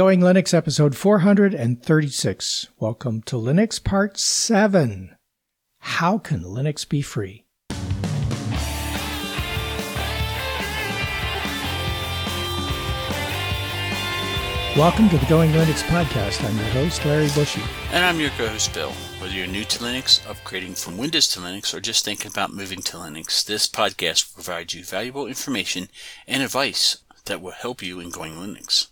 Going Linux episode 436. Welcome to Linux part 7. How can Linux be free? Welcome to the Going Linux podcast. I'm your host, Larry Bushy. And I'm your co-host, Bill. Whether you're new to Linux, upgrading from Windows to Linux, or just thinking about moving to Linux, this podcast will provide you valuable information and advice that will help you in going Linux.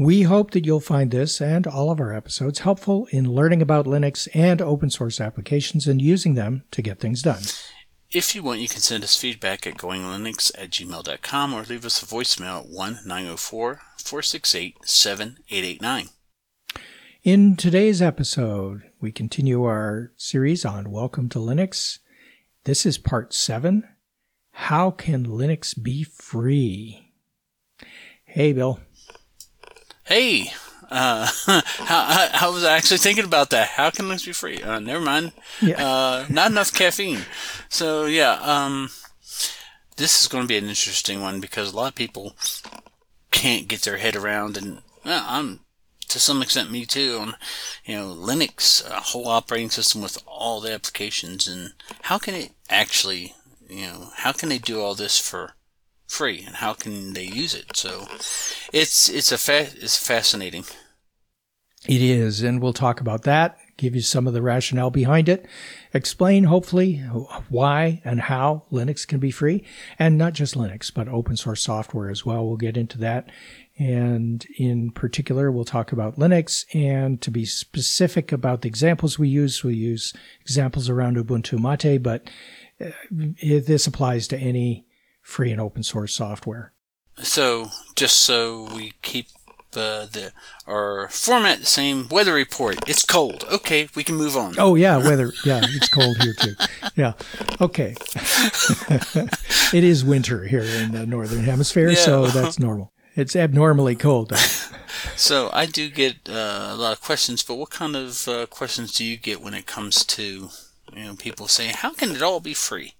We hope that you'll find this and all of our episodes helpful in learning about Linux and open source applications and using them to get things done. If you want, you can send us feedback at goinglinux at gmail.com or leave us a voicemail at 1 904 468 7889. In today's episode, we continue our series on Welcome to Linux. This is part 7 How Can Linux Be Free? Hey, Bill. Hey, uh, I, I, was I actually thinking about that. How can Linux be free? Uh, never mind. Yeah. Uh, not enough caffeine. So yeah, um, this is going to be an interesting one because a lot of people can't get their head around, and well, I'm to some extent me too. On you know Linux, a whole operating system with all the applications, and how can it actually, you know, how can they do all this for free, and how can they use it? So it's it's a fa- it's fascinating. It is, and we'll talk about that. Give you some of the rationale behind it. Explain, hopefully, why and how Linux can be free, and not just Linux, but open source software as well. We'll get into that. And in particular, we'll talk about Linux. And to be specific about the examples we use, we use examples around Ubuntu Mate, but uh, this applies to any free and open source software. So, just so we keep uh, the our format the same, weather report. It's cold. Okay, we can move on. Oh yeah, weather. Yeah, it's cold here too. Yeah. Okay. it is winter here in the northern hemisphere, yeah. so that's normal. It's abnormally cold. so I do get uh, a lot of questions, but what kind of uh, questions do you get when it comes to you know people saying, "How can it all be free?"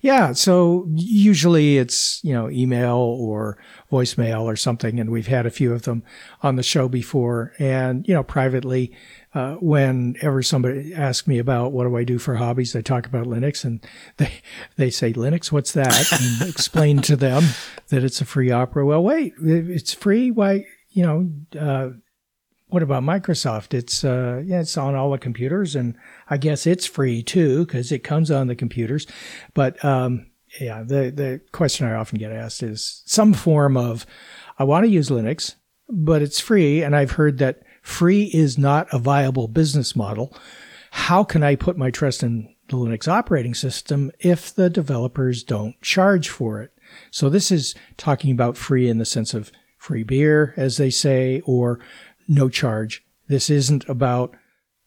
Yeah, so usually it's, you know, email or voicemail or something, and we've had a few of them on the show before. And, you know, privately, uh, whenever somebody asks me about what do I do for hobbies, I talk about Linux and they, they say, Linux, what's that? And explain to them that it's a free opera. Well, wait, it's free? Why, you know, uh, what about Microsoft? It's uh, yeah, it's on all the computers, and I guess it's free too because it comes on the computers. But um, yeah, the the question I often get asked is some form of, I want to use Linux, but it's free, and I've heard that free is not a viable business model. How can I put my trust in the Linux operating system if the developers don't charge for it? So this is talking about free in the sense of free beer, as they say, or no charge. This isn't about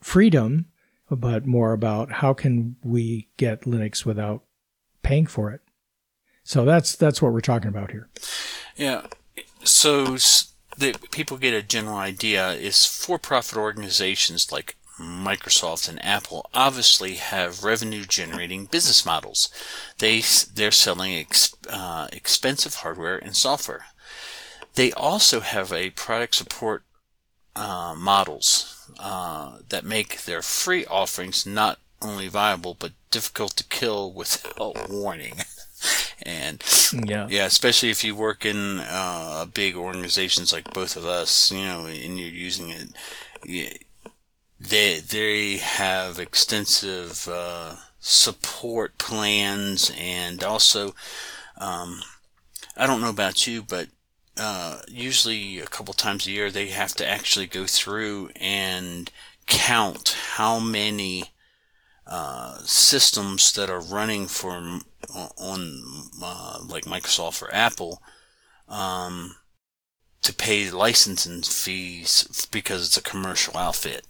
freedom, but more about how can we get Linux without paying for it. So that's that's what we're talking about here. Yeah. So that people get a general idea is for-profit organizations like Microsoft and Apple obviously have revenue generating business models. They they're selling ex, uh, expensive hardware and software. They also have a product support uh, models uh, that make their free offerings not only viable but difficult to kill without warning. and yeah, yeah, especially if you work in uh, big organizations like both of us, you know, and you're using it, they they have extensive uh, support plans and also. Um, I don't know about you, but uh, usually a couple times a year they have to actually go through and count how many uh, systems that are running for on uh, like Microsoft or Apple um, to pay licensing fees because it's a commercial outfit.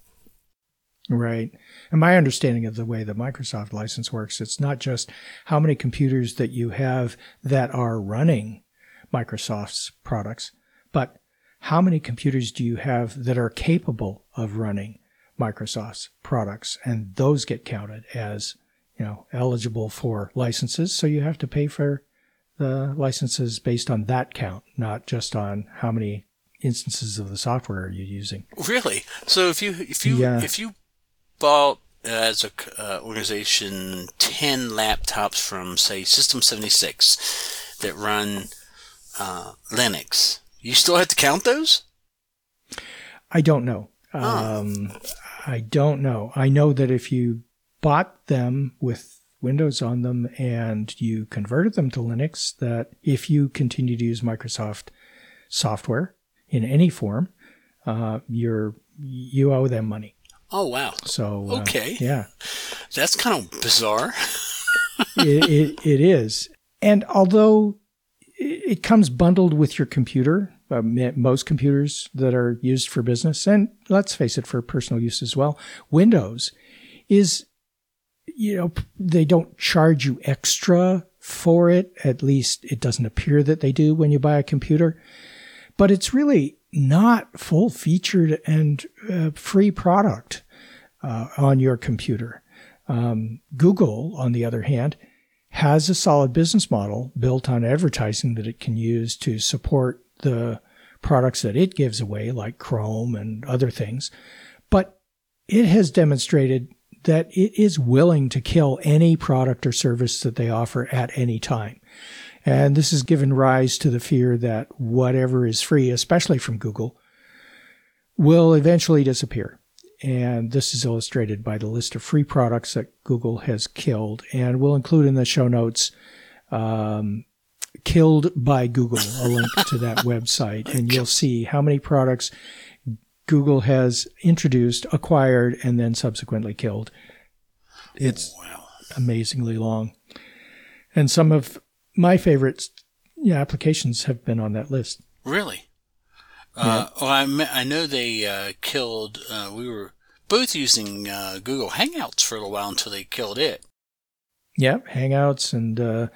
Right. And my understanding of the way the Microsoft license works, it's not just how many computers that you have that are running Microsoft's products, but how many computers do you have that are capable of running Microsoft's products? And those get counted as, you know, eligible for licenses. So you have to pay for the licenses based on that count, not just on how many instances of the software are you using. Really? So if you if you yeah. if you bought as a uh, organization 10 laptops from say System 76 that run uh, Linux, you still have to count those? I don't know. Huh. Um, I don't know. I know that if you bought them with Windows on them and you converted them to Linux, that if you continue to use Microsoft software in any form, uh, you're you owe them money. Oh wow! So uh, okay, yeah, that's kind of bizarre. it, it, it is, and although it comes bundled with your computer, uh, most computers that are used for business, and let's face it, for personal use as well, Windows is, you know, they don't charge you extra for it. At least it doesn't appear that they do when you buy a computer. But it's really not full featured and uh, free product uh, on your computer. Um, Google, on the other hand, has a solid business model built on advertising that it can use to support the products that it gives away, like Chrome and other things. But it has demonstrated that it is willing to kill any product or service that they offer at any time. And this has given rise to the fear that whatever is free, especially from Google, will eventually disappear. And this is illustrated by the list of free products that Google has killed. And we'll include in the show notes um, Killed by Google, a link to that website. And you'll see how many products Google has introduced, acquired, and then subsequently killed. It's wow. amazingly long. And some of my favorite yeah, applications have been on that list. Really? Uh, well, I, I know they uh, killed. Uh, we were both using uh, Google Hangouts for a little while until they killed it. Yep, Hangouts and uh,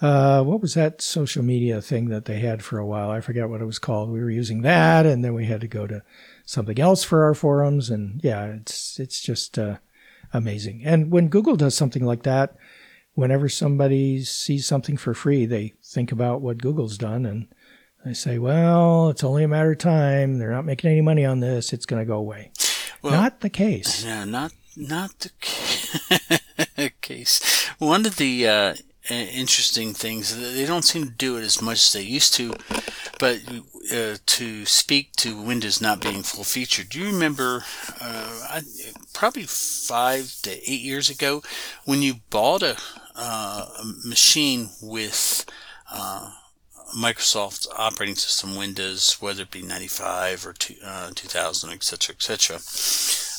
uh, what was that social media thing that they had for a while? I forget what it was called. We were using that, and then we had to go to something else for our forums. And yeah, it's it's just amazing. And when Google does something like that, whenever somebody sees something for free, they think about what Google's done and they say, well, it's only a matter of time. They're not making any money on this. It's going to go away. Well, not the case. No, not not the case. One of the uh, interesting things they don't seem to do it as much as they used to, but uh, to speak to Windows not being full featured. Do you remember, uh, I, probably five to eight years ago, when you bought a, uh, a machine with uh, Microsoft operating system Windows, whether it be 95 or two, uh, 2000, etc., etc.,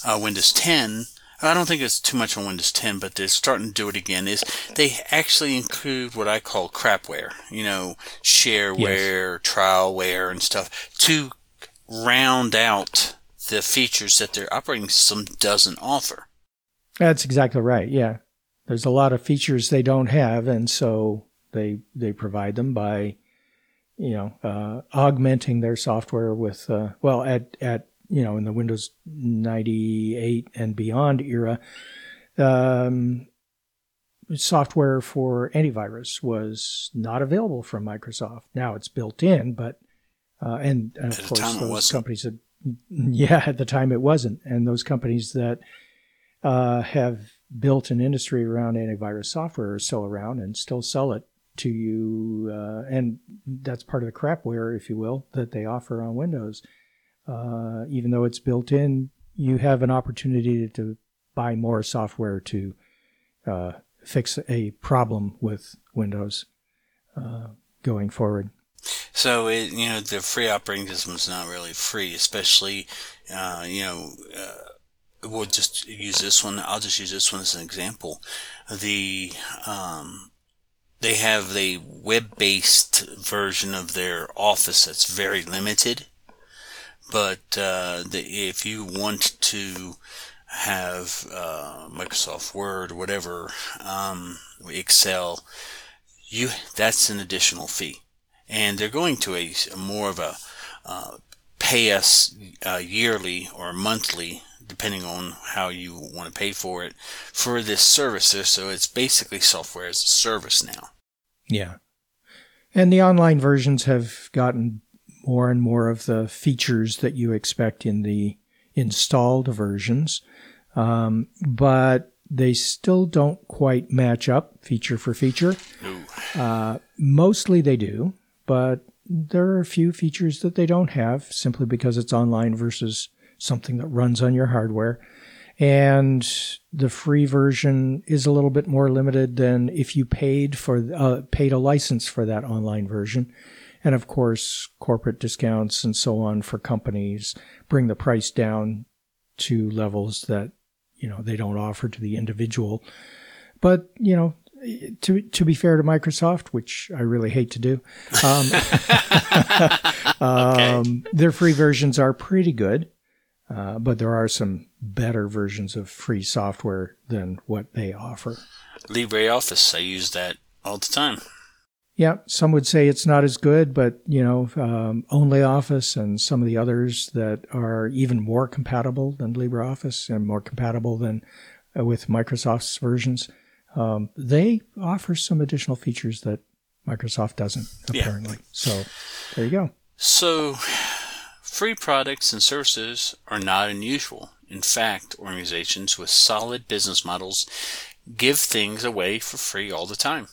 uh, Windows 10. I don't think it's too much on Windows 10, but they're starting to do it again. Is they actually include what I call crapware, you know, shareware, yes. trialware, and stuff to round out the features that their operating system doesn't offer. That's exactly right. Yeah, there's a lot of features they don't have, and so they they provide them by you know, uh, augmenting their software with, uh, well, at, at, you know, in the Windows 98 and beyond era, um, software for antivirus was not available from Microsoft. Now it's built in, but, uh, and, and of course, those companies that, yeah, at the time it wasn't. And those companies that, uh, have built an industry around antivirus software are still around and still sell it to you, uh, and that's part of the crapware, if you will, that they offer on Windows. Uh, even though it's built in, you have an opportunity to buy more software to uh, fix a problem with Windows uh, going forward. So it, you know, the free operating system is not really free, especially, uh, you know, uh, we'll just use this one. I'll just use this one as an example. The um, they have a web-based version of their Office that's very limited. But uh, the, if you want to have uh, Microsoft Word or whatever, um, Excel, you that's an additional fee, and they're going to a, a more of a uh, pay us uh, yearly or monthly depending on how you want to pay for it, for this service. So it's basically software as a service now. Yeah. And the online versions have gotten more and more of the features that you expect in the installed versions, um, but they still don't quite match up feature for feature. Uh, mostly they do, but there are a few features that they don't have simply because it's online versus something that runs on your hardware. And the free version is a little bit more limited than if you paid for uh, paid a license for that online version. And of course, corporate discounts and so on for companies bring the price down to levels that you know they don't offer to the individual. But you know, to to be fair to Microsoft, which I really hate to do, um, um, their free versions are pretty good, uh, but there are some better versions of free software than what they offer. LibreOffice, I use that all the time. Yeah, some would say it's not as good, but you know, um, OnlyOffice and some of the others that are even more compatible than LibreOffice and more compatible than uh, with Microsoft's versions um, they offer some additional features that Microsoft doesn't, apparently. Yeah. So there you go. So, free products and services are not unusual. In fact, organizations with solid business models give things away for free all the time.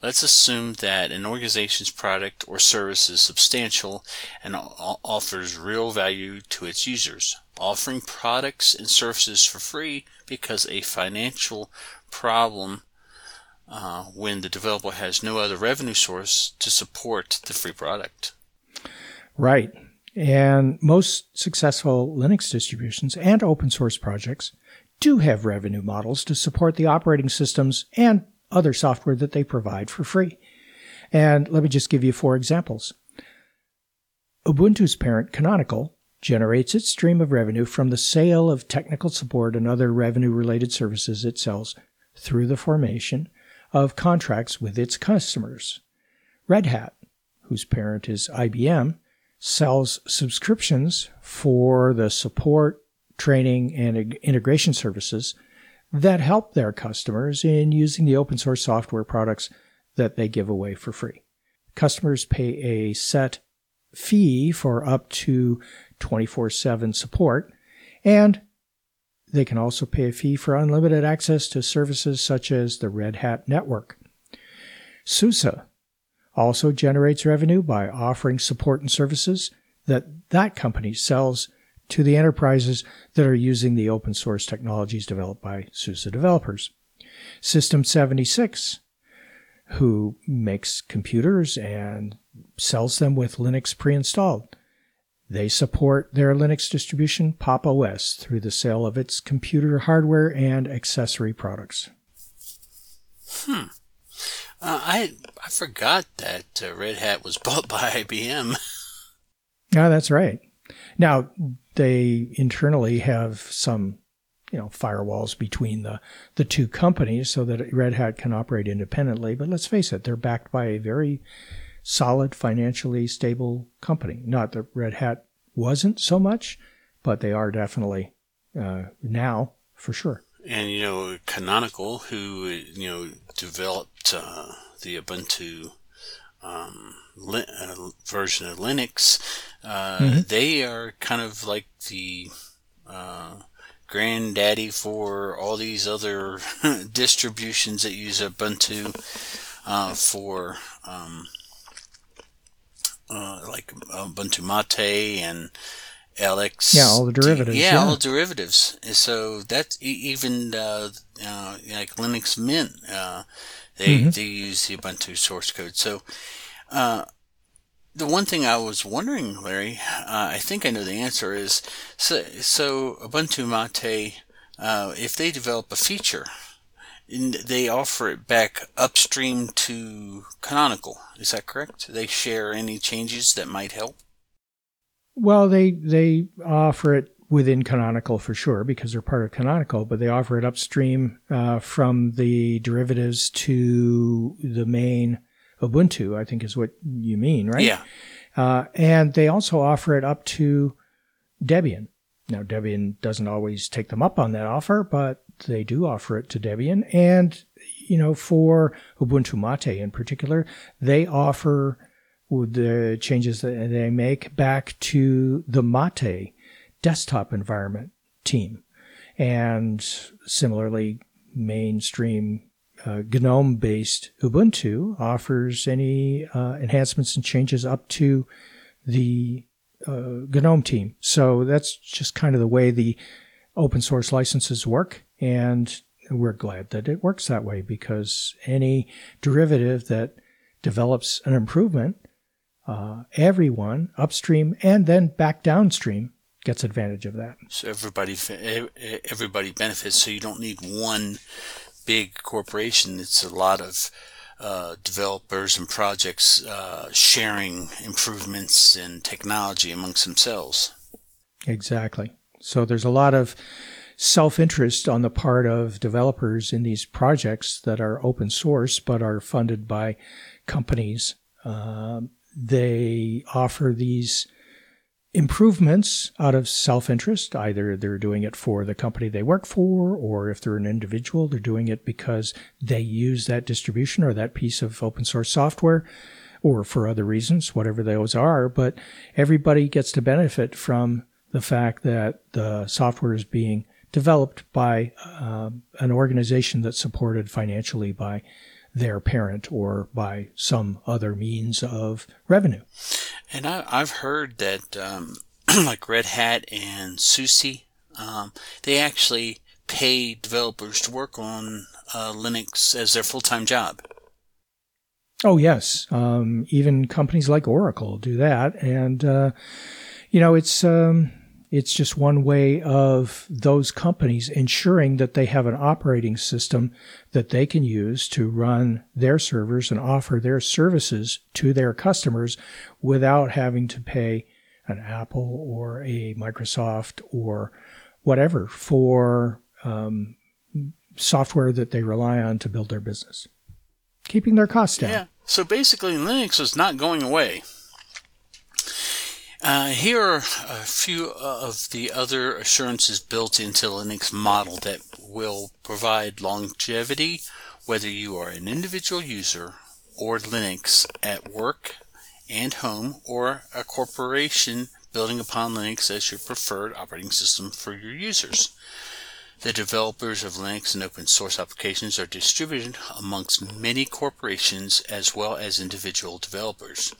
Let's assume that an organization's product or service is substantial and offers real value to its users. Offering products and services for free because a financial problem uh, when the developer has no other revenue source to support the free product. Right. And most successful Linux distributions and open source projects do have revenue models to support the operating systems and other software that they provide for free. And let me just give you four examples. Ubuntu's parent Canonical generates its stream of revenue from the sale of technical support and other revenue related services it sells through the formation of contracts with its customers. Red Hat, whose parent is IBM, sells subscriptions for the support, training, and integration services that help their customers in using the open source software products that they give away for free. Customers pay a set fee for up to 24 7 support, and they can also pay a fee for unlimited access to services such as the Red Hat Network. SUSE also generates revenue by offering support and services that that company sells to the enterprises that are using the open source technologies developed by SUSE developers. System 76, who makes computers and sells them with Linux pre installed, they support their Linux distribution Pop! OS through the sale of its computer hardware and accessory products. Hmm. Uh, I I forgot that uh, Red Hat was bought by IBM. Yeah, that's right. Now they internally have some, you know, firewalls between the the two companies so that Red Hat can operate independently. But let's face it, they're backed by a very solid, financially stable company. Not that Red Hat wasn't so much, but they are definitely uh, now for sure. And you know, Canonical, who you know developed uh, the Ubuntu um, li- uh, version of Linux, uh, mm-hmm. they are kind of like the uh, granddaddy for all these other distributions that use Ubuntu uh, for um, uh, like Ubuntu Mate and LX. Yeah, all the derivatives. Yeah, yeah. all the derivatives. So that's even uh, uh, like Linux Mint. Uh, they mm-hmm. they use the Ubuntu source code. So uh, the one thing I was wondering, Larry, uh, I think I know the answer is so, so Ubuntu Mate. if they develop a feature they offer it back upstream to Canonical. Is that correct? They share any changes that might help. Well, they they offer it within Canonical for sure because they're part of Canonical, but they offer it upstream uh, from the derivatives to the main Ubuntu. I think is what you mean, right? Yeah. Uh, and they also offer it up to Debian. Now, Debian doesn't always take them up on that offer, but they do offer it to Debian. And, you know, for Ubuntu Mate in particular, they offer the changes that they make back to the Mate desktop environment team. And similarly, mainstream uh, GNOME based Ubuntu offers any uh, enhancements and changes up to the uh, GNOME team. So that's just kind of the way the open source licenses work. And we're glad that it works that way because any derivative that develops an improvement, uh, everyone upstream and then back downstream gets advantage of that. So everybody everybody benefits. So you don't need one big corporation. It's a lot of uh, developers and projects uh, sharing improvements in technology amongst themselves. Exactly. So there's a lot of self interest on the part of developers in these projects that are open source but are funded by companies. Uh, they offer these improvements out of self interest. Either they're doing it for the company they work for, or if they're an individual, they're doing it because they use that distribution or that piece of open source software, or for other reasons, whatever those are. But everybody gets to benefit from the fact that the software is being developed by uh, an organization that's supported financially by their parent or by some other means of revenue. And I, have heard that, um, like Red Hat and SUSE, um, they actually pay developers to work on uh, Linux as their full time job. Oh, yes. Um, even companies like Oracle do that. And, uh, you know, it's. Um, it's just one way of those companies ensuring that they have an operating system that they can use to run their servers and offer their services to their customers without having to pay an Apple or a Microsoft or whatever for um, software that they rely on to build their business, keeping their costs down. Yeah. So basically, Linux is not going away. Uh, here are a few of the other assurances built into Linux model that will provide longevity whether you are an individual user or Linux at work and home or a corporation building upon Linux as your preferred operating system for your users. The developers of Linux and open source applications are distributed amongst many corporations as well as individual developers.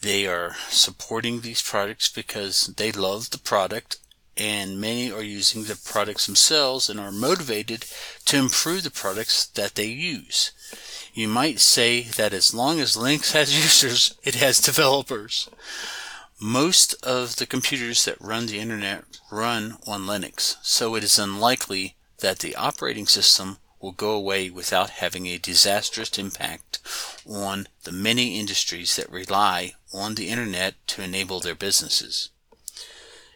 They are supporting these products because they love the product and many are using the products themselves and are motivated to improve the products that they use. You might say that as long as Linux has users, it has developers. Most of the computers that run the internet run on Linux, so it is unlikely that the operating system will go away without having a disastrous impact on the many industries that rely on the internet to enable their businesses.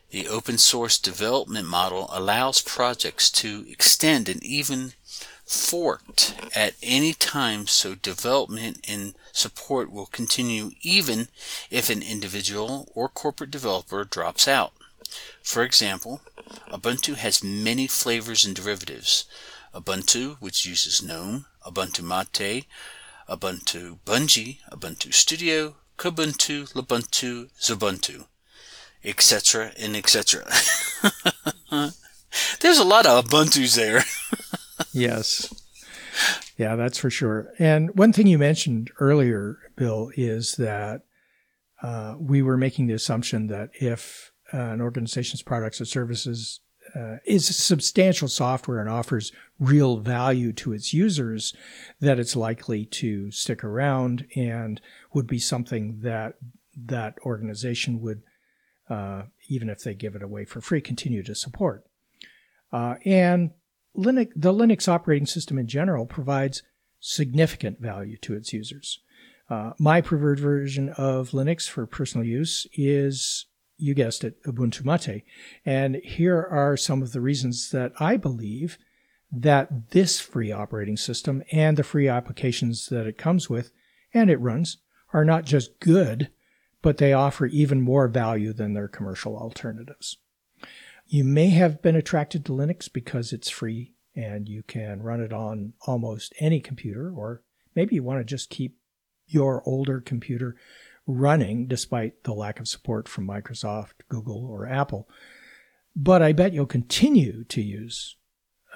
The open source development model allows projects to extend and even forked at any time so development and support will continue even if an individual or corporate developer drops out. For example, Ubuntu has many flavors and derivatives. Ubuntu, which uses GNOME, Ubuntu Mate, Ubuntu Budgie, Ubuntu Studio, Kubuntu, Lubuntu, Xubuntu, etc., and etc. There's a lot of Ubuntu's there. yes. Yeah, that's for sure. And one thing you mentioned earlier, Bill, is that uh, we were making the assumption that if uh, an organization's products or services uh, is substantial software and offers real value to its users, that it's likely to stick around and would be something that that organization would, uh, even if they give it away for free, continue to support. Uh, and Linux, the Linux operating system in general provides significant value to its users. Uh, my preferred version of Linux for personal use is you guessed it, Ubuntu Mate. And here are some of the reasons that I believe that this free operating system and the free applications that it comes with and it runs are not just good, but they offer even more value than their commercial alternatives. You may have been attracted to Linux because it's free and you can run it on almost any computer, or maybe you want to just keep your older computer running despite the lack of support from Microsoft, Google, or Apple. But I bet you'll continue to use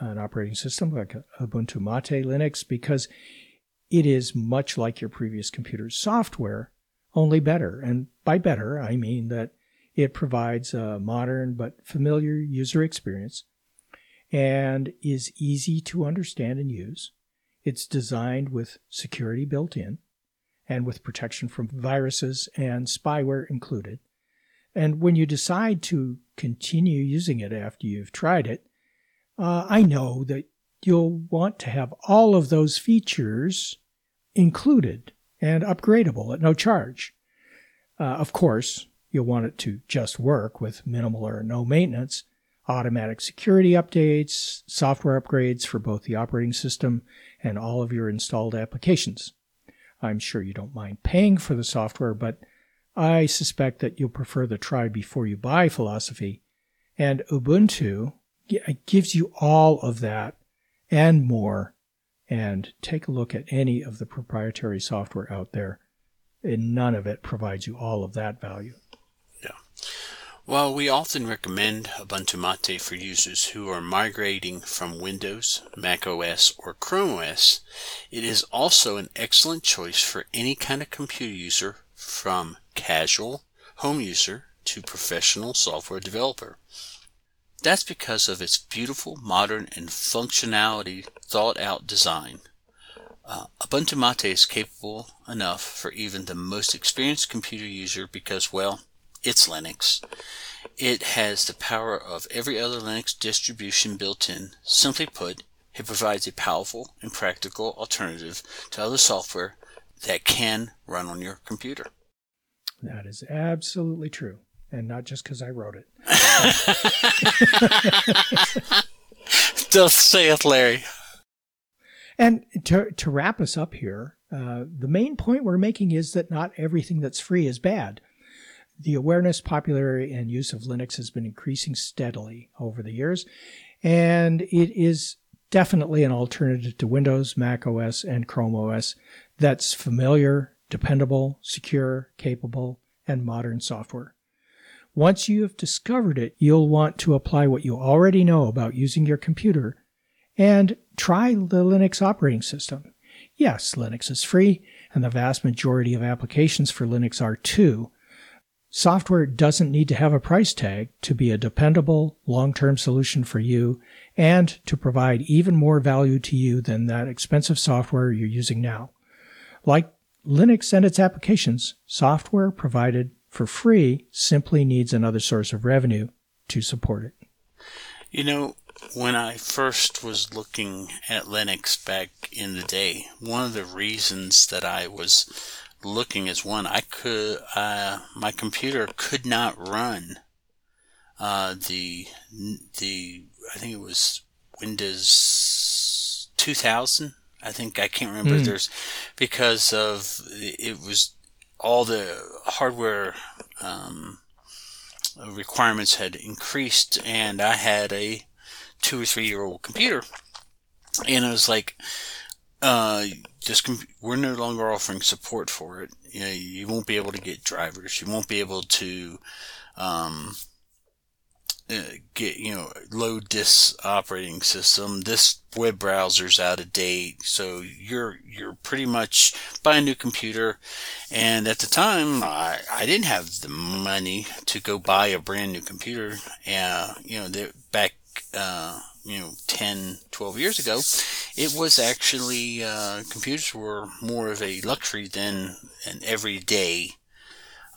an operating system like Ubuntu Mate Linux because it is much like your previous computer's software, only better. And by better, I mean that it provides a modern but familiar user experience and is easy to understand and use. It's designed with security built in and with protection from viruses and spyware included. And when you decide to continue using it after you've tried it, uh, I know that you'll want to have all of those features included and upgradable at no charge. Uh, of course, you'll want it to just work with minimal or no maintenance, automatic security updates, software upgrades for both the operating system and all of your installed applications. I'm sure you don't mind paying for the software, but I suspect that you'll prefer the try before you buy philosophy. And Ubuntu uh, gives you all of that and more. And take a look at any of the proprietary software out there, and none of it provides you all of that value. While we often recommend Ubuntu Mate for users who are migrating from Windows, Mac OS, or Chrome OS, it is also an excellent choice for any kind of computer user from casual home user to professional software developer. That's because of its beautiful, modern, and functionality thought out design. Uh, Ubuntu Mate is capable enough for even the most experienced computer user because, well, it's Linux. It has the power of every other Linux distribution built in. Simply put, it provides a powerful and practical alternative to other software that can run on your computer. That is absolutely true. And not just because I wrote it. Say it, Larry. And to, to wrap us up here, uh, the main point we're making is that not everything that's free is bad. The awareness, popularity, and use of Linux has been increasing steadily over the years, and it is definitely an alternative to Windows, Mac OS, and Chrome OS that's familiar, dependable, secure, capable, and modern software. Once you have discovered it, you'll want to apply what you already know about using your computer and try the Linux operating system. Yes, Linux is free, and the vast majority of applications for Linux are too, Software doesn't need to have a price tag to be a dependable, long-term solution for you and to provide even more value to you than that expensive software you're using now. Like Linux and its applications, software provided for free simply needs another source of revenue to support it. You know, when I first was looking at Linux back in the day, one of the reasons that I was looking as one. I could, uh, my computer could not run uh, the the I think it was Windows 2000. I think I can't remember. Mm. There's because of it was all the hardware um, requirements had increased, and I had a two or three year old computer, and it was like uh, this we're no longer offering support for it. You know, you won't be able to get drivers. You won't be able to um, uh, get you know load this operating system. This web browser's out of date, so you're you're pretty much buy a new computer. And at the time, I, I didn't have the money to go buy a brand new computer. And uh, you know, the, back uh, you know 10 12 years ago it was actually uh, computers were more of a luxury than an everyday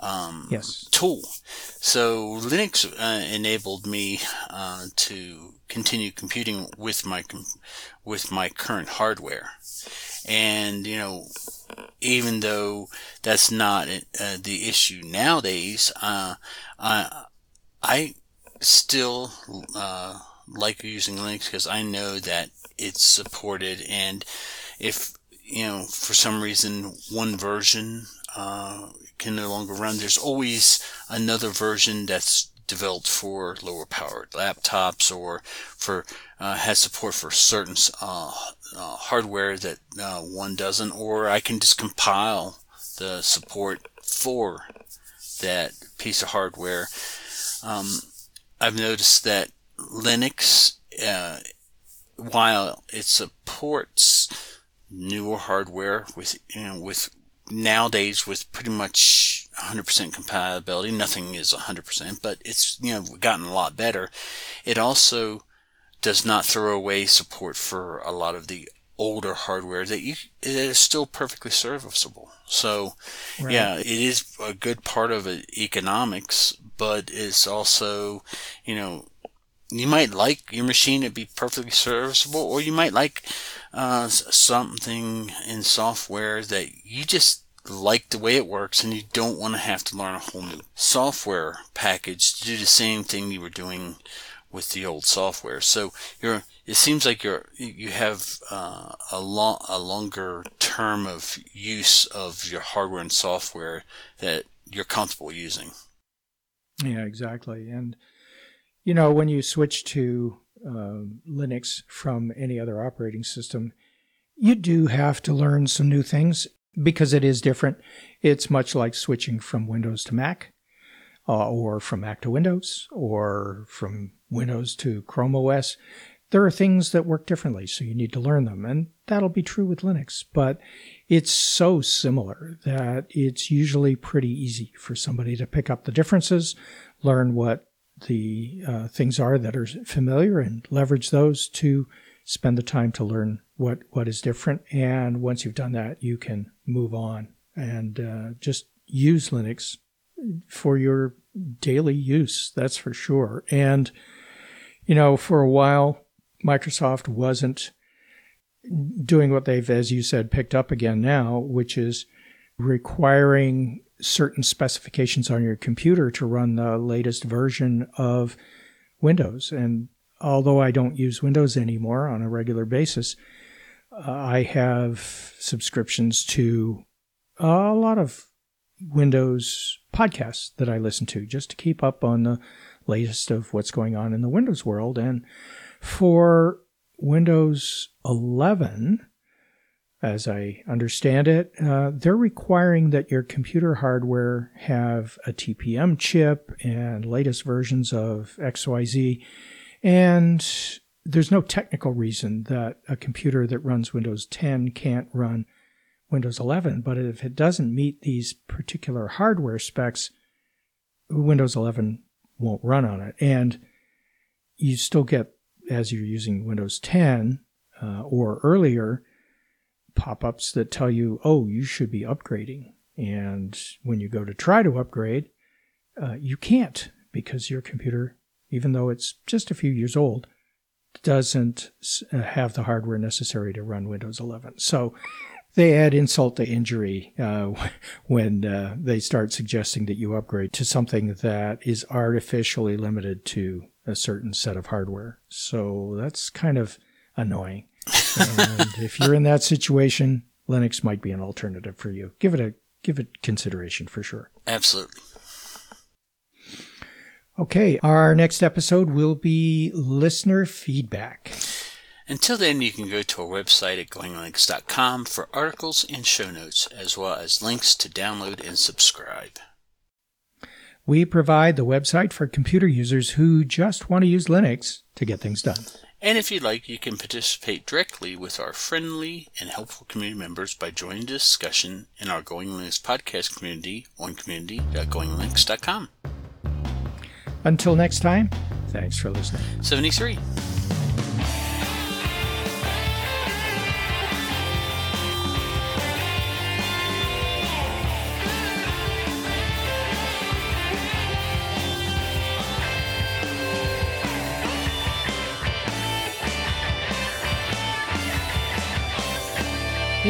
um, yes. tool so linux uh, enabled me uh, to continue computing with my com- with my current hardware and you know even though that's not uh, the issue nowadays uh, I I still uh, like using Linux because I know that it's supported. And if, you know, for some reason one version uh, can no longer run, there's always another version that's developed for lower powered laptops or for uh, has support for certain uh, uh hardware that uh, one doesn't, or I can just compile the support for that piece of hardware. Um, I've noticed that Linux, uh, while it supports newer hardware with you know with nowadays with pretty much 100% compatibility, nothing is 100%, but it's you know gotten a lot better. It also does not throw away support for a lot of the older hardware that you it is still perfectly serviceable. So right. yeah, it is a good part of it, economics, but it's also, you know, you might like your machine to be perfectly serviceable, or you might like uh, something in software that you just like the way it works and you don't want to have to learn a whole new software package to do the same thing you were doing with the old software. So you're, it seems like you're, you have uh, a long, a longer term of use of your hardware and software that you're comfortable using. Yeah, exactly. And, you know, when you switch to uh, Linux from any other operating system, you do have to learn some new things because it is different. It's much like switching from Windows to Mac, uh, or from Mac to Windows, or from Windows to Chrome OS. There are things that work differently, so you need to learn them, and that'll be true with Linux. But it's so similar that it's usually pretty easy for somebody to pick up the differences, learn what the uh, things are that are familiar, and leverage those to spend the time to learn what what is different. And once you've done that, you can move on and uh, just use Linux for your daily use. That's for sure. And you know, for a while, Microsoft wasn't doing what they've, as you said, picked up again now, which is requiring certain specifications on your computer to run the latest version of Windows. And although I don't use Windows anymore on a regular basis, uh, I have subscriptions to a lot of Windows podcasts that I listen to just to keep up on the latest of what's going on in the Windows world. And for Windows 11, as I understand it, uh, they're requiring that your computer hardware have a TPM chip and latest versions of XYZ. And there's no technical reason that a computer that runs Windows 10 can't run Windows 11. But if it doesn't meet these particular hardware specs, Windows 11 won't run on it. And you still get, as you're using Windows 10 uh, or earlier, pop ups that tell you, oh, you should be upgrading. And when you go to try to upgrade, uh, you can't because your computer, even though it's just a few years old, doesn't uh, have the hardware necessary to run Windows 11. So they add insult to injury uh, when uh, they start suggesting that you upgrade to something that is artificially limited to a certain set of hardware. So that's kind of annoying. And if you're in that situation, Linux might be an alternative for you. Give it a give it consideration for sure. Absolutely. Okay, our next episode will be listener feedback. Until then, you can go to our website at goinglinux.com for articles and show notes, as well as links to download and subscribe. We provide the website for computer users who just want to use Linux to get things done. And if you'd like, you can participate directly with our friendly and helpful community members by joining the discussion in our Going Linux podcast community on community.goinglinux.com. Until next time, thanks for listening. 73.